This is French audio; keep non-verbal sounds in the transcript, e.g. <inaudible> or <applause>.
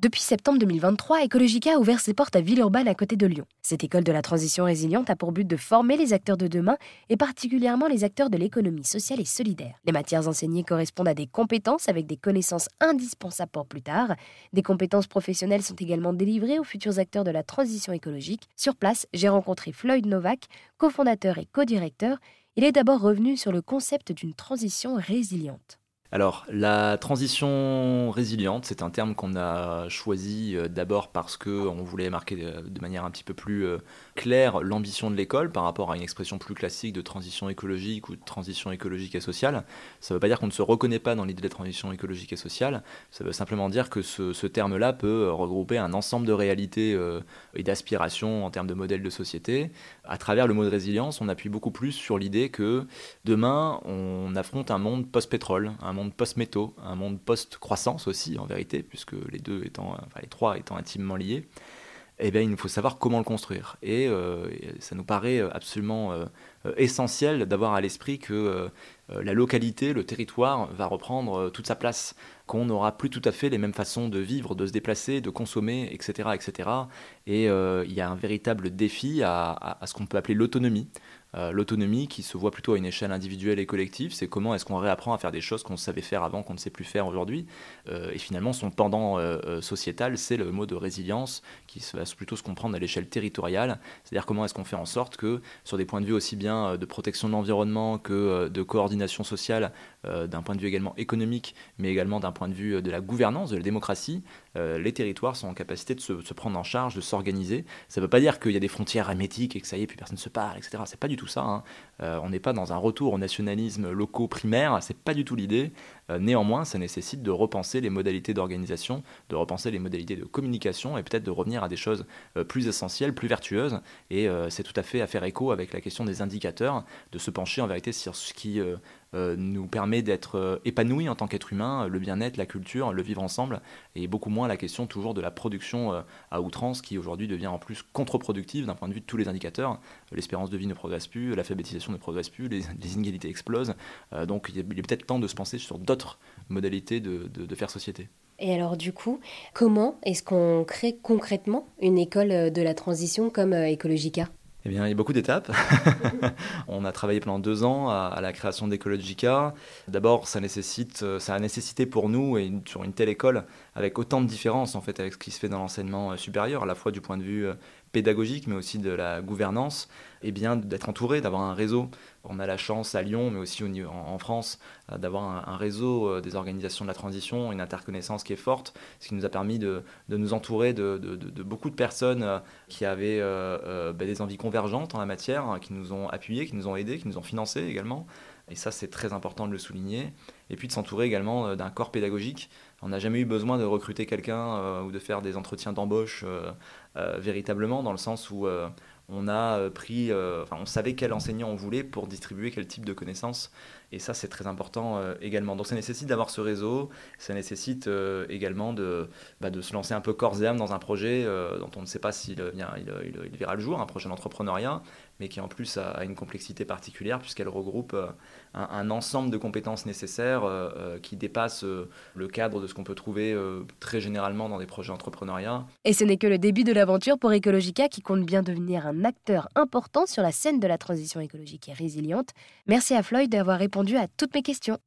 Depuis septembre 2023, Ecologica a ouvert ses portes à Villeurbanne à côté de Lyon. Cette école de la transition résiliente a pour but de former les acteurs de demain et particulièrement les acteurs de l'économie sociale et solidaire. Les matières enseignées correspondent à des compétences avec des connaissances indispensables pour plus tard. Des compétences professionnelles sont également délivrées aux futurs acteurs de la transition écologique. Sur place, j'ai rencontré Floyd Novak, cofondateur et co-directeur. Il est d'abord revenu sur le concept d'une transition résiliente. Alors, la transition résiliente, c'est un terme qu'on a choisi euh, d'abord parce qu'on voulait marquer euh, de manière un petit peu plus euh, claire l'ambition de l'école par rapport à une expression plus classique de transition écologique ou de transition écologique et sociale. Ça ne veut pas dire qu'on ne se reconnaît pas dans l'idée de transition écologique et sociale, ça veut simplement dire que ce, terme-là peut regrouper un ensemble de réalités et d'aspirations en termes de modèles de société. À travers le mot de résilience, on appuie beaucoup plus sur l'idée que demain, on affronte un monde post-pétrole, un monde post-métaux, un monde post-croissance aussi en vérité, puisque les deux étant, enfin les trois étant intimement liés, eh bien il nous faut savoir comment le construire. Et euh, ça nous paraît absolument euh, essentiel d'avoir à l'esprit que euh, la localité, le territoire va reprendre toute sa place, qu'on n'aura plus tout à fait les mêmes façons de vivre, de se déplacer, de consommer, etc. etc. Et il y a un véritable défi à ce qu'on peut appeler l'autonomie. Euh, l'autonomie qui se voit plutôt à une échelle individuelle et collective, c'est comment est-ce qu'on réapprend à faire des choses qu'on savait faire avant, qu'on ne sait plus faire aujourd'hui. Euh, et finalement, son pendant euh, sociétal, c'est le mot de résilience qui va plutôt se comprendre à l'échelle territoriale, c'est-à-dire comment est-ce qu'on fait en sorte que, sur des points de vue aussi bien de protection de l'environnement que de coordination sociale, d'un point de vue également économique, mais également d'un point de vue de la gouvernance, de la démocratie, les territoires sont en capacité de se, prendre en charge, de s'organiser. Ça ne veut pas dire qu'il y a des frontières hermétiques et que ça y est, plus personne ne se parle, etc. C'est pas du tout ça. Hein. Euh, on n'est pas dans un retour au nationalisme locaux primaire, c'est pas du tout l'idée. Euh, néanmoins, ça nécessite de repenser les modalités d'organisation, de repenser les modalités de communication et peut-être de revenir à des choses euh, plus essentielles, plus vertueuses. Et c'est tout à fait à faire écho avec la question des indicateurs, de se pencher en vérité sur ce qui nous permet d'être épanouis en tant qu'être humain, le bien-être, la culture, le vivre ensemble, et beaucoup moins la question toujours de la production à outrance qui aujourd'hui devient en plus contre-productive d'un point de vue de tous les indicateurs. L'espérance de vie ne progresse plus, l'alphabétisation ne progresse plus, les, <laughs> inégalités explosent. donc il est peut-être temps de se penser sur d'autres modalité de, faire société. Et alors du coup, comment est-ce qu'on crée concrètement une école euh, de la transition comme euh, Ecologica? Eh bien, il y a beaucoup d'étapes. <laughs> on a travaillé pendant deux ans à, la création d'Ecologica. D'abord, ça, nécessite, euh, ça a nécessité pour nous, et sur une telle école, avec autant de différences en fait avec ce qui se fait dans l'enseignement supérieur, à la fois du point de vue pédagogique, mais aussi de la gouvernance, et eh bien d'être entouré, d'avoir un réseau. On a la chance à Lyon, mais aussi en, France, euh, d'avoir un, réseau euh, des organisations de la transition, une interconnaissance qui est forte, ce qui nous a permis de, nous entourer de, beaucoup de personnes euh, qui avaient ben, des envies convergentes en la matière, hein, qui nous ont appuyés, qui nous ont aidés, qui nous ont financés également. Et ça, c'est très important de le souligner. Et puis de s'entourer également d'un corps pédagogique. On n'a jamais eu besoin de recruter quelqu'un ou de faire des entretiens d'embauche véritablement, dans le sens où on a euh, pris, euh, enfin, on savait quel enseignant on voulait pour distribuer quel type de connaissances. Et ça, c'est très important euh, également. Donc ça nécessite d'avoir ce réseau, ça nécessite également de, bah, de se lancer un peu corps et âme dans un projet dont on ne sait pas s'il il, il, verra le jour, un projet d'entrepreneuriat, mais qui en plus a, une complexité particulière puisqu'elle regroupe un, ensemble de compétences nécessaires qui dépassent le cadre de ce qu'on peut trouver très généralement dans des projets entrepreneuriat. Et ce n'est que le début de l'aventure pour Ecologica qui compte bien devenir un acteur important sur la scène de la transition écologique et résiliente. Merci à Floyd d'avoir répondu à toutes mes questions.